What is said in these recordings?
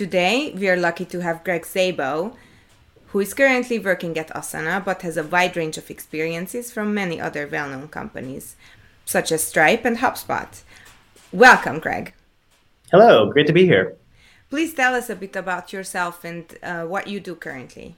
Today, we are lucky to have Greg Sabo, who is currently working at Asana but has a wide range of experiences from many other well known companies, such as Stripe and HubSpot. Welcome, Greg. Hello, great to be here. Please tell us a bit about yourself and uh, what you do currently.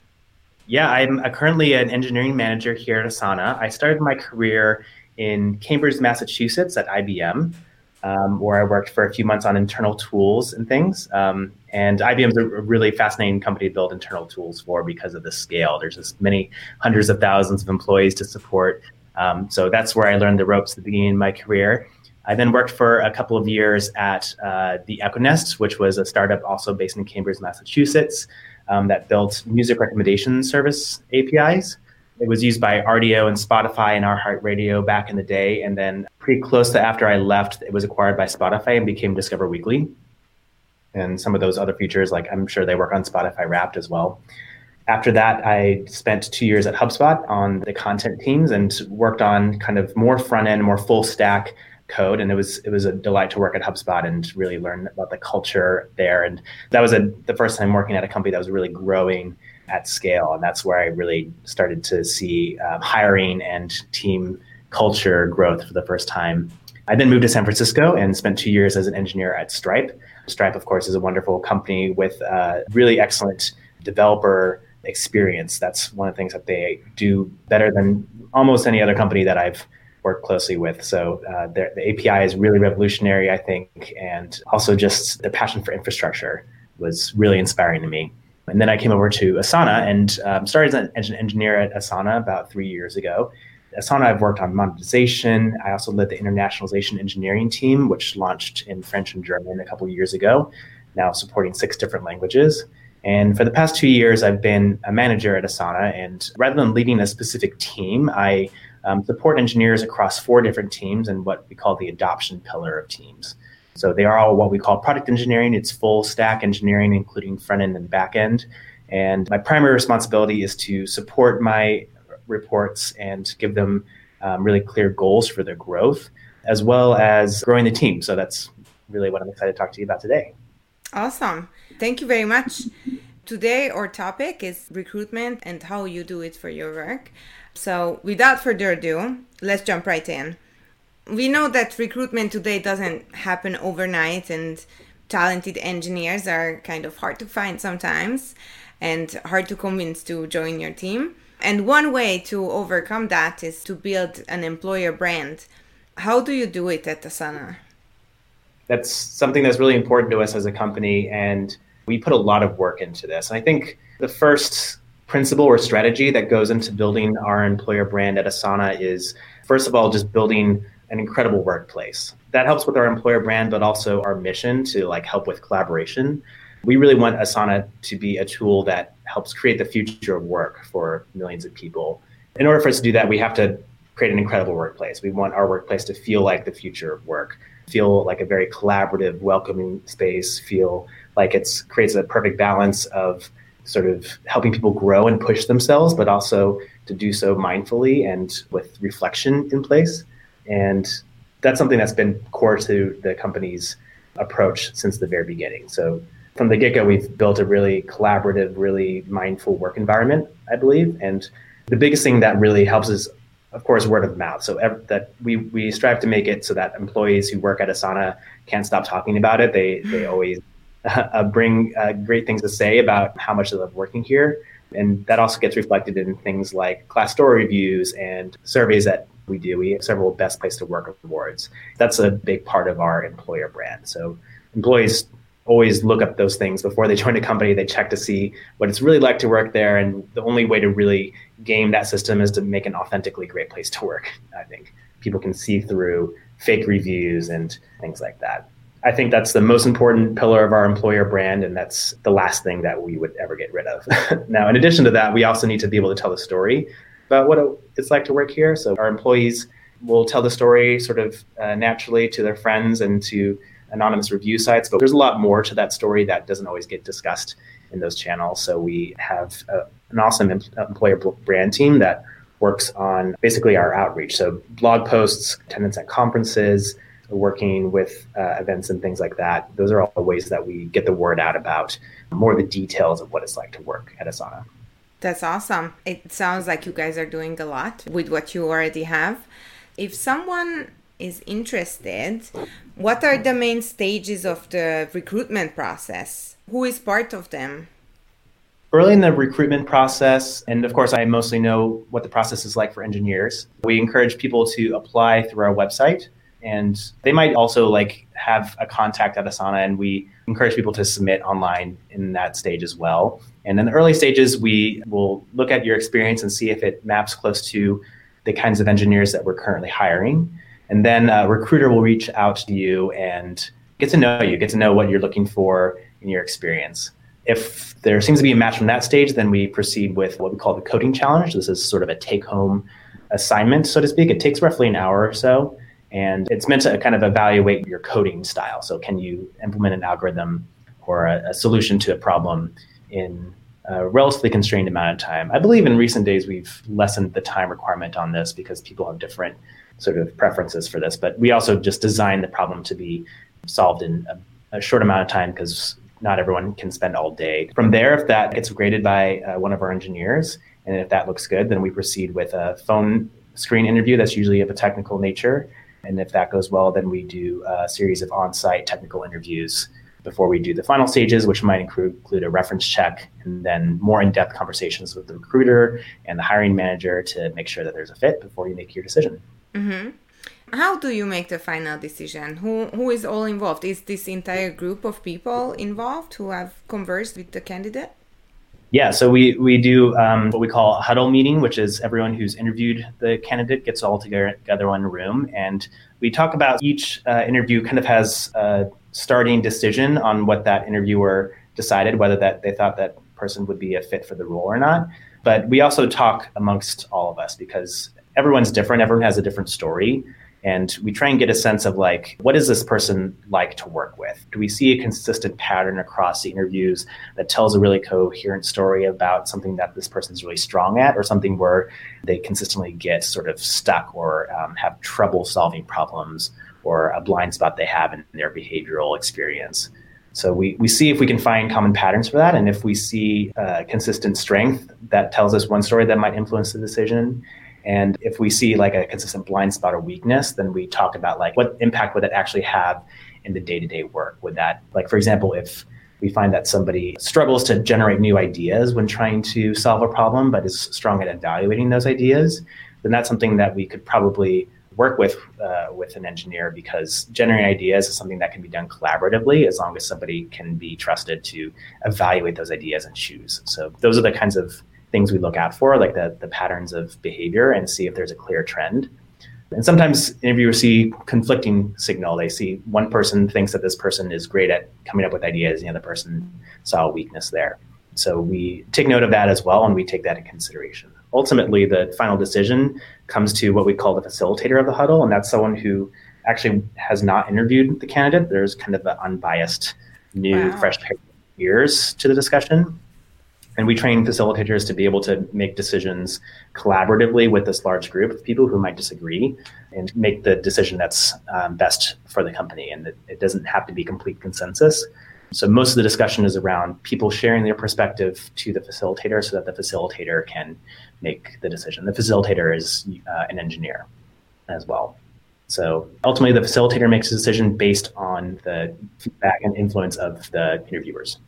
Yeah, I'm currently an engineering manager here at Asana. I started my career in Cambridge, Massachusetts at IBM um, where I worked for a few months on internal tools and things. Um, and IBM is a really fascinating company to build internal tools for because of the scale. There's just many hundreds of thousands of employees to support. Um, so that's where I learned the ropes at the beginning of my career. I then worked for a couple of years at uh, the Echo Nest, which was a startup also based in Cambridge, Massachusetts, um, that built music recommendation service APIs. It was used by Rdio and Spotify and iHeartRadio back in the day. And then pretty close to after I left, it was acquired by Spotify and became Discover Weekly. And some of those other features, like I'm sure they work on Spotify Wrapped as well. After that, I spent two years at HubSpot on the content teams and worked on kind of more front end, more full stack code. And it was it was a delight to work at HubSpot and really learn about the culture there. And that was a, the first time working at a company that was really growing at scale. And that's where I really started to see um, hiring and team culture growth for the first time. I then moved to San Francisco and spent two years as an engineer at Stripe. Stripe, of course, is a wonderful company with a really excellent developer experience. That's one of the things that they do better than almost any other company that I've worked closely with. So uh, the API is really revolutionary, I think, and also just their passion for infrastructure was really inspiring to me. And then I came over to Asana and um, started as an engineer at Asana about three years ago. Asana, I've worked on monetization. I also led the internationalization engineering team, which launched in French and German a couple years ago, now supporting six different languages. And for the past two years, I've been a manager at Asana. And rather than leading a specific team, I um, support engineers across four different teams and what we call the adoption pillar of teams. So they are all what we call product engineering. It's full stack engineering, including front end and back end. And my primary responsibility is to support my reports and give them um, really clear goals for their growth, as well as growing the team. So that's really what I'm excited to talk to you about today. Awesome. Thank you very much. Today, our topic is recruitment and how you do it for your work. So, without further ado, let's jump right in we know that recruitment today doesn't happen overnight and talented engineers are kind of hard to find sometimes and hard to convince to join your team. And one way to overcome that is to build an employer brand. How do you do it at Asana? That's something that's really important to us as a company, and we put a lot of work into this. I think the first principle or strategy that goes into building our employer brand at Asana is, first of all, just building an incredible workplace. That helps with our employer brand, but also our mission to like help with collaboration. We really want Asana to be a tool that helps create the future of work for millions of people. In order for us to do that, we have to create an incredible workplace. We want our workplace to feel like the future of work, feel like a very collaborative, welcoming space, feel like it creates a perfect balance of sort of helping people grow and push themselves, but also to do so mindfully and with reflection in place. And that's something that's been core to the company's approach since the very beginning. So from the get go, we've built a really collaborative, really mindful work environment, I believe. And the biggest thing that really helps is, of course, word of mouth. So ev- that we, we strive to make it so that employees who work at Asana can't stop talking about it. They, they always uh, bring uh, great things to say about how much they love working here. And that also gets reflected in things like class Glassdoor reviews and surveys that we do. We have several best place to work awards. That's a big part of our employer brand. So employees always look up those things before they join a company. They check to see what it's really like to work there. And the only way to really game that system is to make an authentically great place to work. I think people can see through fake reviews and things like that. I think that's the most important pillar of our employer brand, and that's the last thing that we would ever get rid of. now, in addition to that, we also need to be able to tell the story about what it's like to work here. So our employees will tell the story sort of uh, naturally to their friends and to anonymous review sites, but there's a lot more to that story that doesn't always get discussed in those channels. So we have a, an awesome employer brand team that works on basically our outreach. So blog posts, attendance at conferences, working with uh, events and things like that. Those are all the ways that we get the word out about more of the details of what it's like to work at Asana. That's awesome. It sounds like you guys are doing a lot with what you already have. If someone is interested, what are the main stages of the recruitment process? Who is part of them? Early in the recruitment process, and of course, I mostly know what the process is like for engineers, we encourage people to apply through our website and they might also like have a contact at Asana and we encourage people to submit online in that stage as well. And in the early stages, we will look at your experience and see if it maps close to the kinds of engineers that we're currently hiring. And then a recruiter will reach out to you and get to know you, get to know what you're looking for in your experience. If there seems to be a match from that stage, then we proceed with what we call the coding challenge. This is sort of a take home assignment, so to speak. It takes roughly an hour or so. And it's meant to kind of evaluate your coding style. So, can you implement an algorithm or a, a solution to a problem in a relatively constrained amount of time? I believe in recent days we've lessened the time requirement on this because people have different sort of preferences for this. But we also just designed the problem to be solved in a, a short amount of time because not everyone can spend all day. From there, if that gets graded by uh, one of our engineers, and if that looks good, then we proceed with a phone screen interview that's usually of a technical nature. And if that goes well, then we do a series of on site technical interviews before we do the final stages, which might include, a reference check and then more in depth conversations with the recruiter and the hiring manager to make sure that there's a fit before you make your decision. Mm-hmm. How do you make the final decision? Who who is all involved? Is this entire group of people involved who have conversed with the candidate? Yeah, so we we do um, what we call a huddle meeting, which is everyone who's interviewed the candidate gets all together together in a room, and we talk about each uh, interview kind of has a starting decision on what that interviewer decided, whether that they thought that person would be a fit for the role or not. But we also talk amongst all of us because everyone's different. Everyone has a different story. And we try and get a sense of like, what is this person like to work with? Do we see a consistent pattern across the interviews that tells a really coherent story about something that this person's really strong at, or something where they consistently get sort of stuck or um, have trouble solving problems, or a blind spot they have in their behavioral experience? So we, we see if we can find common patterns for that. And if we see uh, consistent strength, that tells us one story that might influence the decision. And if we see like a consistent blind spot or weakness, then we talk about like what impact would that actually have in the day to day work? Would that, like, for example, if we find that somebody struggles to generate new ideas when trying to solve a problem, but is strong at evaluating those ideas, then that's something that we could probably work with uh, with an engineer because generating ideas is something that can be done collaboratively as long as somebody can be trusted to evaluate those ideas and choose. So those are the kinds of things we look out for, like the, the patterns of behavior, and see if there's a clear trend. And sometimes interviewers see conflicting signal. They see one person thinks that this person is great at coming up with ideas, and the other person saw a weakness there. So we take note of that as well, and we take that in consideration. Ultimately, the final decision comes to what we call the facilitator of the huddle, and that's someone who actually has not interviewed the candidate. There's kind of an unbiased, new, wow. fresh pair of ears to the discussion. And we train facilitators to be able to make decisions collaboratively with this large group of people who might disagree and make the decision that's um, best for the company. And it, it doesn't have to be complete consensus. So most of the discussion is around people sharing their perspective to the facilitator so that the facilitator can make the decision. The facilitator is uh, an engineer as well. So ultimately, the facilitator makes a decision based on the feedback and influence of the interviewers.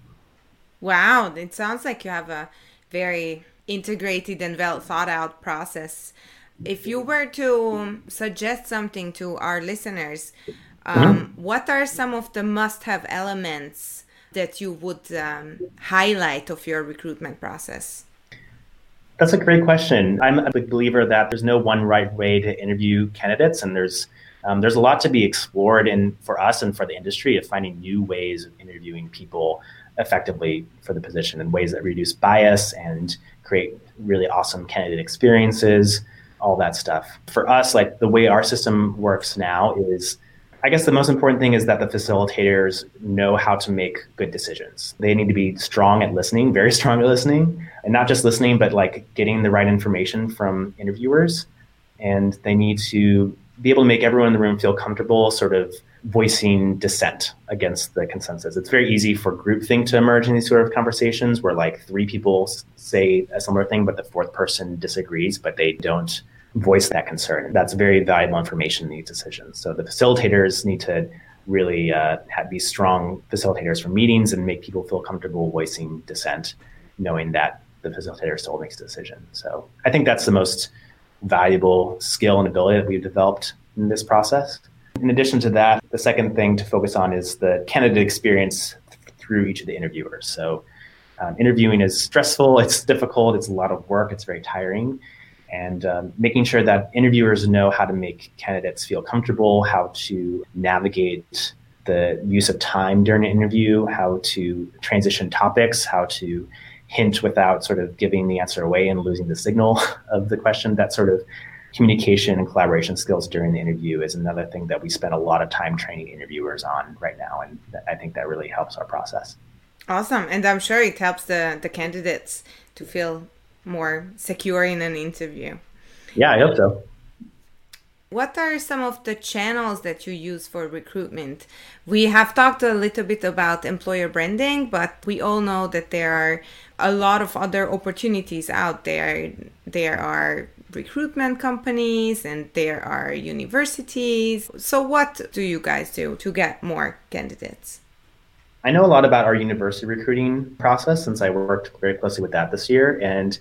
Wow, it sounds like you have a very integrated and well thought out process. If you were to suggest something to our listeners, um, mm-hmm. what are some of the must have elements that you would um, highlight of your recruitment process? That's a great question. I'm a big believer that there's no one right way to interview candidates, and there's Um, there's a lot to be explored in for us and for the industry of finding new ways of interviewing people effectively for the position in ways that reduce bias and create really awesome candidate experiences, all that stuff. For us, like the way our system works now is I guess the most important thing is that the facilitators know how to make good decisions. They need to be strong at listening, very strong at listening, and not just listening, but like getting the right information from interviewers. And they need to be able to make everyone in the room feel comfortable, sort of voicing dissent against the consensus. It's very easy for groupthink to emerge in these sort of conversations where like three people say a similar thing, but the fourth person disagrees, but they don't voice that concern. That's very valuable information in these decisions. So the facilitators need to really uh, have, be strong facilitators for meetings and make people feel comfortable voicing dissent, knowing that the facilitator still makes a decision. So I think that's the most valuable skill and ability that we've developed in this process. In addition to that, the second thing to focus on is the candidate experience through each of the interviewers. So um, interviewing is stressful, it's difficult, it's a lot of work, it's very tiring and um, making sure that interviewers know how to make candidates feel comfortable, how to navigate the use of time during an interview, how to transition topics, how to hint without sort of giving the answer away and losing the signal of the question. That sort of communication and collaboration skills during the interview is another thing that we spend a lot of time training interviewers on right now. And I think that really helps our process. Awesome. And I'm sure it helps the, the candidates to feel more secure in an interview. Yeah, I hope so. What are some of the channels that you use for recruitment? We have talked a little bit about employer branding, but we all know that there are a lot of other opportunities out there. There are recruitment companies and there are universities. So, what do you guys do to get more candidates? I know a lot about our university recruiting process since I worked very closely with that this year. And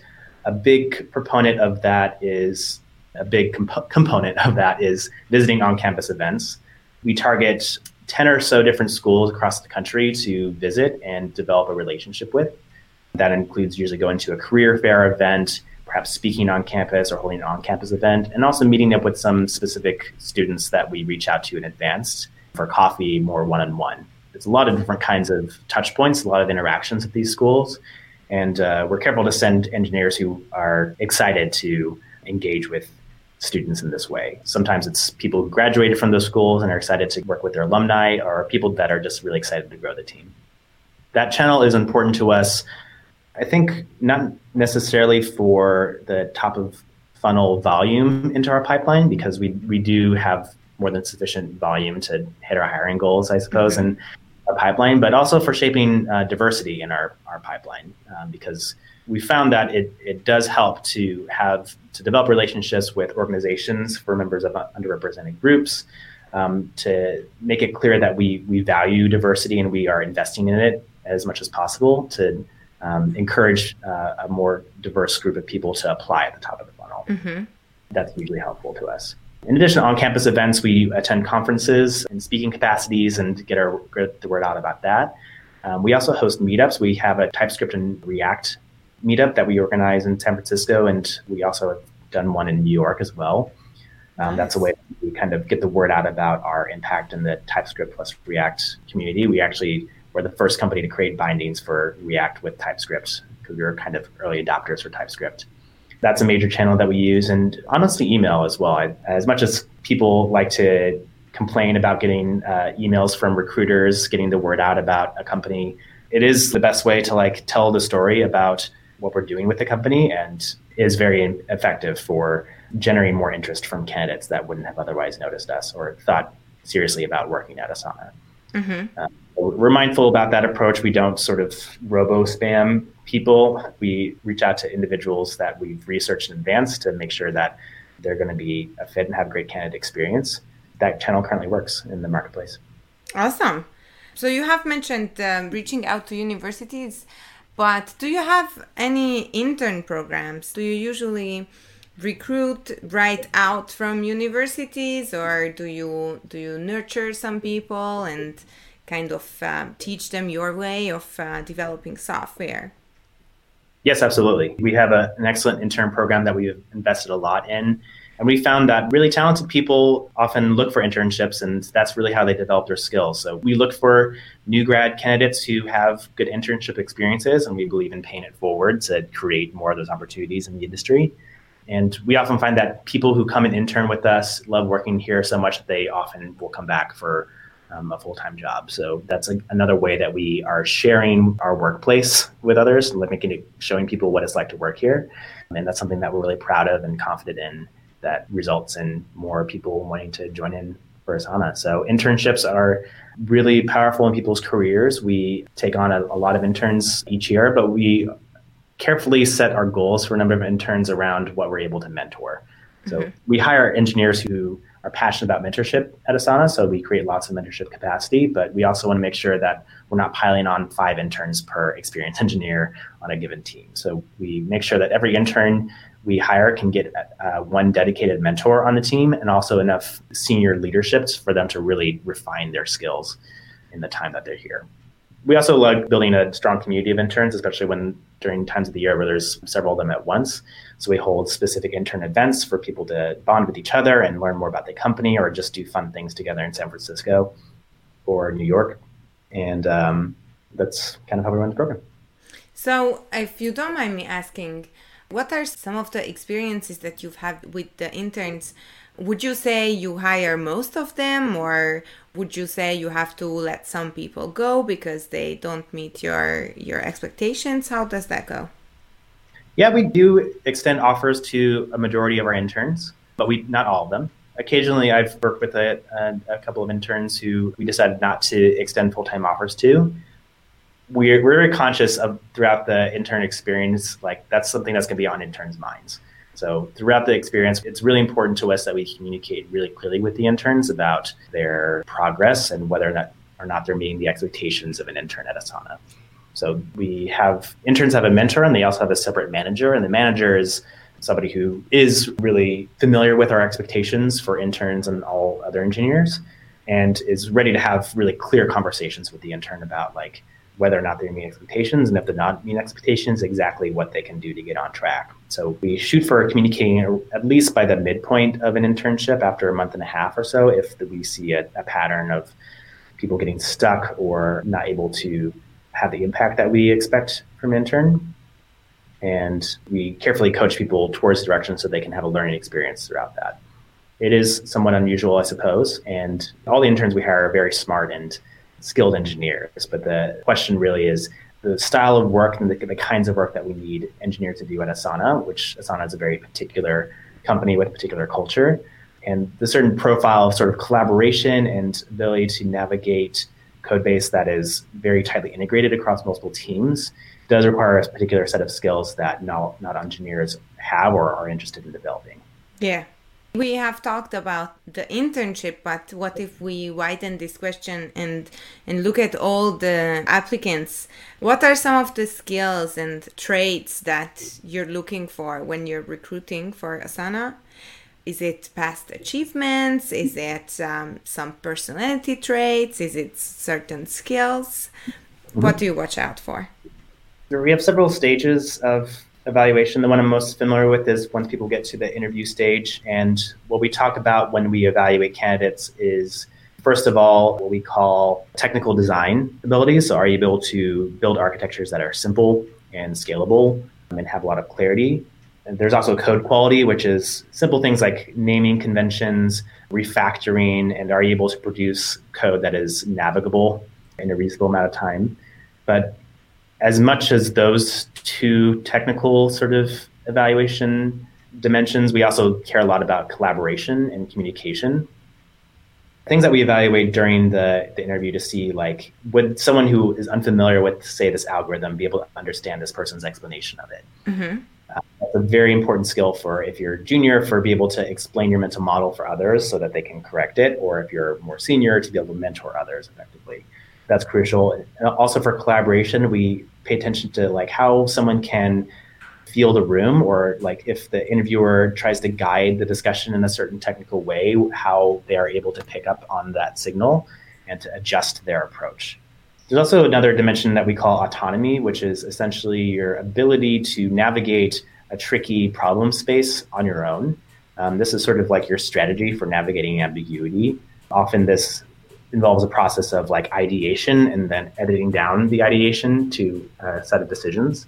a big proponent of that is a big comp- component of that is visiting on campus events. We target 10 or so different schools across the country to visit and develop a relationship with. That includes usually going to a career fair event, perhaps speaking on campus or holding an on campus event, and also meeting up with some specific students that we reach out to in advance for coffee, more one on one. There's a lot of different kinds of touch points, a lot of interactions at these schools. And uh, we're careful to send engineers who are excited to engage with students in this way. Sometimes it's people who graduated from those schools and are excited to work with their alumni, or people that are just really excited to grow the team. That channel is important to us. I think not necessarily for the top of funnel volume into our pipeline because we we do have more than sufficient volume to hit our hiring goals, I suppose. Mm-hmm. And our pipeline, but also for shaping uh, diversity in our, our pipeline um, because we found that it, it does help to have to develop relationships with organizations for members of underrepresented groups um, to make it clear that we, we value diversity and we are investing in it as much as possible to um, encourage uh, a more diverse group of people to apply at the top of the funnel. Mm-hmm. That's usually helpful to us. In addition to on-campus events, we attend conferences and speaking capacities and get, our, get the word out about that. Um, we also host meetups. We have a TypeScript and React meetup that we organize in San Francisco, and we also have done one in New York as well. Um, that's a way we kind of get the word out about our impact in the TypeScript plus React community. We actually were the first company to create bindings for React with TypeScript because we were kind of early adopters for TypeScript that's a major channel that we use, and honestly, email as well. I, as much as people like to complain about getting uh, emails from recruiters, getting the word out about a company, it is the best way to like tell the story about what we're doing with the company, and is very effective for generating more interest from candidates that wouldn't have otherwise noticed us or thought seriously about working at Asana. Mm-hmm. Uh, we're mindful about that approach. We don't sort of robo spam people. We reach out to individuals that we've researched in advance to make sure that they're going to be a fit and have great candidate experience. That channel currently works in the marketplace. Awesome. So you have mentioned um, reaching out to universities, but do you have any intern programs? Do you usually recruit right out from universities, or do you do you nurture some people and kind of uh, teach them your way of uh, developing software? Yes, absolutely. We have a, an excellent intern program that we've invested a lot in. And we found that really talented people often look for internships, and that's really how they develop their skills. So we look for new grad candidates who have good internship experiences, and we believe in paying it forward to create more of those opportunities in the industry. And we often find that people who come and intern with us love working here so much that they often will come back for um, a full time job. So that's a, another way that we are sharing our workplace with others and making it, showing people what it's like to work here. And that's something that we're really proud of and confident in that results in more people wanting to join in for Asana. So internships are really powerful in people's careers. We take on a, a lot of interns each year, but we carefully set our goals for a number of interns around what we're able to mentor. So mm-hmm. we hire engineers who are passionate about mentorship at Asana, so we create lots of mentorship capacity, but we also want to make sure that we're not piling on five interns per experienced engineer on a given team. So we make sure that every intern we hire can get uh, one dedicated mentor on the team and also enough senior leaderships for them to really refine their skills in the time that they're here. We also like building a strong community of interns, especially when during times of the year where there's several of them at once. So we hold specific intern events for people to bond with each other and learn more about the company or just do fun things together in San Francisco or New York. And um, that's kind of how we run the program. So, if you don't mind me asking, what are some of the experiences that you've had with the interns? Would you say you hire most of them, or would you say you have to let some people go because they don't meet your your expectations? How does that go? Yeah, we do extend offers to a majority of our interns, but we not all of them. Occasionally, I've worked with a, a, a couple of interns who we decided not to extend full time offers to. We're, we're very conscious of throughout the intern experience, like that's something that's going to be on interns' minds. So throughout the experience, it's really important to us that we communicate really clearly with the interns about their progress and whether or not, or not they're meeting the expectations of an intern at Asana. So we have interns have a mentor and they also have a separate manager, and the manager is somebody who is really familiar with our expectations for interns and all other engineers and is ready to have really clear conversations with the intern about like whether or not they're meeting expectations, and if they're not meeting expectations, exactly what they can do to get on track. So we shoot for communicating at least by the midpoint of an internship after a month and a half or so, if we see a, a pattern of people getting stuck or not able to have the impact that we expect from intern. And we carefully coach people towards direction so they can have a learning experience throughout that. It is somewhat unusual, I suppose, and all the interns we hire are very smart and skilled engineers. But the question really is the style of work and the, the, kinds of work that we need engineers to do at Asana, which Asana is a very particular company with a particular culture. And the certain profile of sort of collaboration and ability to navigate code base that is very tightly integrated across multiple teams does require a particular set of skills that not, not engineers have or are interested in developing. Yeah. We have talked about the internship, but what if we widen this question and and look at all the applicants? What are some of the skills and traits that you're looking for when you're recruiting for Asana? Is it past achievements? Is it um, some personality traits? Is it certain skills? Mm-hmm. What do you watch out for? We have several stages of evaluation. The one I'm most familiar with is once people get to the interview stage. And what we talk about when we evaluate candidates is first of all, what we call technical design abilities. So, are you able to build architectures that are simple and scalable and have a lot of clarity? And there's also code quality, which is simple things like naming conventions, refactoring, and are you able to produce code that is navigable in a reasonable amount of time? But as much as those two technical sort of evaluation dimensions, we also care a lot about collaboration and communication. Things that we evaluate during the, the interview to see like would someone who is unfamiliar with say this algorithm be able to understand this person's explanation of it. Mm-hmm. Uh, that's a very important skill for if you're junior for be able to explain your mental model for others so that they can correct it, or if you're more senior to be able to mentor others effectively. That's crucial. And also for collaboration, we pay attention to like how someone can feel the room or like if the interviewer tries to guide the discussion in a certain technical way how they are able to pick up on that signal and to adjust their approach there's also another dimension that we call autonomy which is essentially your ability to navigate a tricky problem space on your own Um, this is sort of like your strategy for navigating ambiguity. Often this involves a process of like ideation and then editing down the ideation to a set of decisions.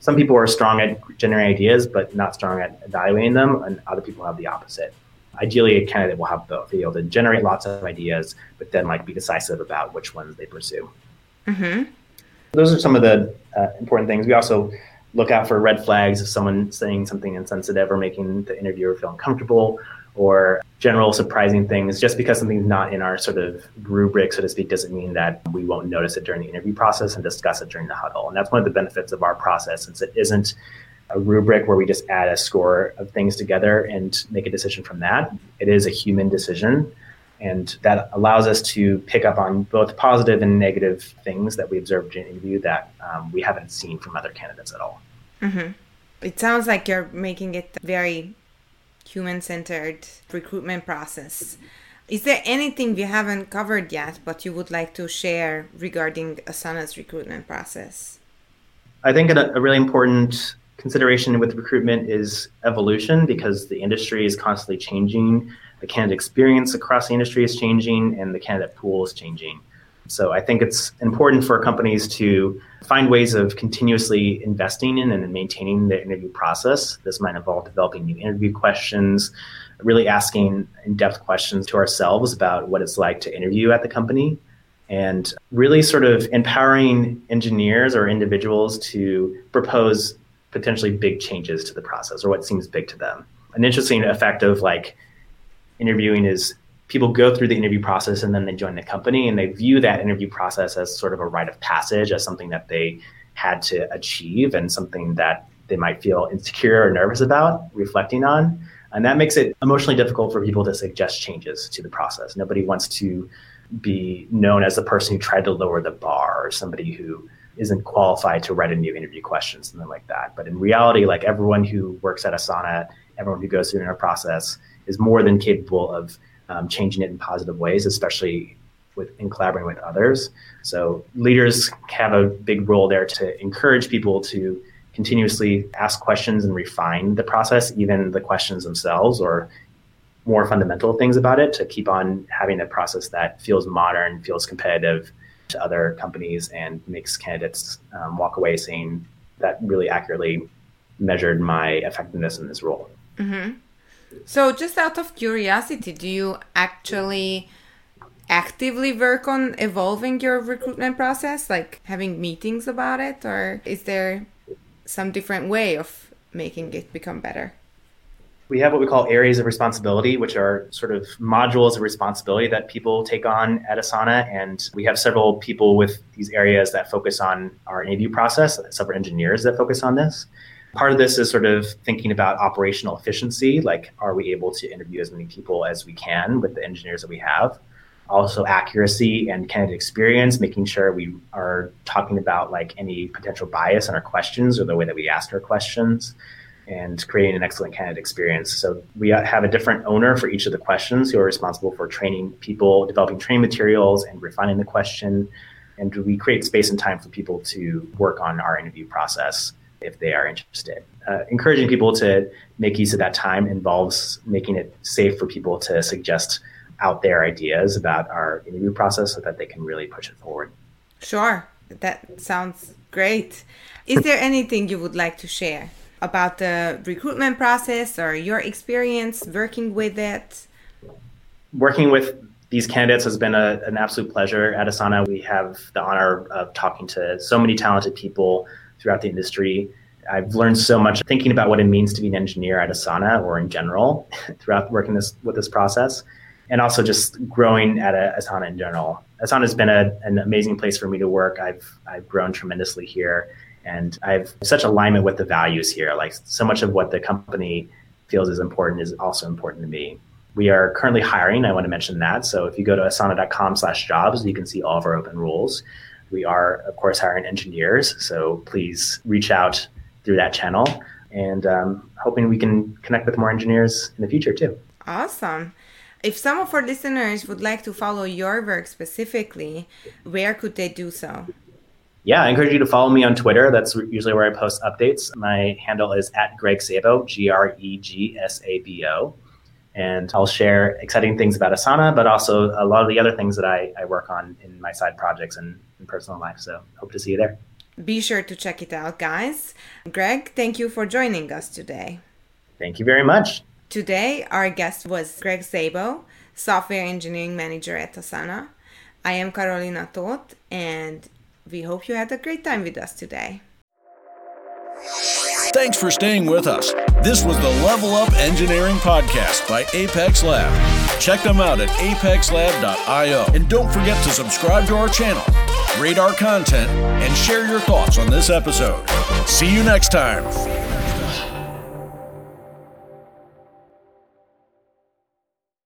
Some people are strong at generating ideas, but not strong at evaluating them, and other people have the opposite. Ideally, a candidate will have both, be able to generate lots of ideas, but then like be decisive about which ones they pursue. Mm-hmm. Those are some of the uh, important things. We also look out for red flags if someone saying something insensitive or making the interviewer feel uncomfortable or general surprising things. Just because something's not in our sort of rubric, so to speak, doesn't mean that we won't notice it during the interview process and discuss it during the huddle. And that's one of the benefits of our process, since it isn't a rubric where we just add a score of things together and make a decision from that. It is a human decision. And that allows us to pick up on both positive and negative things that we observed during the interview that um, we haven't seen from other candidates at all. Mm-hmm. It sounds like you're making it very human centered recruitment process. Is there anything we haven't covered yet, but you would like to share regarding Asana's recruitment process? I think a, a really important consideration with recruitment is evolution because the industry is constantly changing. The candidate experience across the industry is changing, and the candidate pool is changing. So I think it's important for companies to find ways of continuously investing in and maintaining the interview process. This might involve developing new interview questions, really asking in depth questions to ourselves about what it's like to interview at the company, and really sort of empowering engineers or individuals to propose potentially big changes to the process or what seems big to them. An interesting effect of like interviewing is people go through the interview process and then they join the company and they view that interview process as sort of a rite of passage, as something that they had to achieve and something that they might feel insecure or nervous about reflecting on. And that makes it emotionally difficult for people to suggest changes to the process. Nobody wants to be known as the person who tried to lower the bar or somebody who isn't qualified to write a new interview question, something like that. But in reality, like everyone who works at Asana, everyone who goes through our process is more than capable of um, changing it in positive ways, especially with in collaborating with others. So leaders have a big role there to encourage people to continuously ask questions and refine the process, even the questions themselves, or more fundamental things about it to keep on having a process that feels modern, feels competitive to other companies, and makes candidates um, walk away saying that really accurately measured my effectiveness in this role. Mm-hmm. So, just out of curiosity, do you actually actively work on evolving your recruitment process, like having meetings about it, or is there some different way of making it become better? We have what we call areas of responsibility, which are sort of modules of responsibility that people take on at Asana. And we have several people with these areas that focus on our interview process, several engineers that focus on this. Part of this is sort of thinking about operational efficiency, like are we able to interview as many people as we can with the engineers that we have? Also accuracy and candidate experience, making sure we are talking about like any potential bias in our questions or the way that we ask our questions and creating an excellent candidate experience. So we have a different owner for each of the questions who are responsible for training people, developing training materials and refining the question. And we create space and time for people to work on our interview process if they are interested. Uh, encouraging people to make use of that time involves making it safe for people to suggest out their ideas about our interview process so that they can really push it forward. Sure, that sounds great. Is there anything you would like to share about the recruitment process or your experience working with it? Working with these candidates has been a, an absolute pleasure at Asana. We have the honor of talking to so many talented people throughout the industry. I've learned so much thinking about what it means to be an engineer at Asana or in general throughout working this with this process, and also just growing at Asana in general. Asana has been a, an amazing place for me to work. I've I've grown tremendously here, and I've such alignment with the values here. Like so much of what the company feels is important is also important to me. We are currently hiring. I want to mention that. So if you go to asana.com/jobs, you can see all of our open roles. We are, of course, hiring engineers. So please reach out through that channel and um, hoping we can connect with more engineers in the future too. Awesome. If some of our listeners would like to follow your work specifically, where could they do so? Yeah, I encourage you to follow me on Twitter. That's usually where I post updates. My handle is at Greg Sabo, G R E G S A B O. and I'll share exciting things about Asana, but also a lot of the other things that I, I work on in my side projects and in personal life. So hope to see you there. Be sure to check it out, guys. Greg, thank you for joining us today. Thank you very much. Today, our guest was Greg Sabo, Software Engineering Manager at Asana. I am Carolina Toth, and we hope you had a great time with us today. Thanks for staying with us. This was the Level Up Engineering Podcast by Apex Lab. Check them out at apexlab.io. And don't forget to subscribe to our channel, rate our content, and share your thoughts on this episode. See you next time.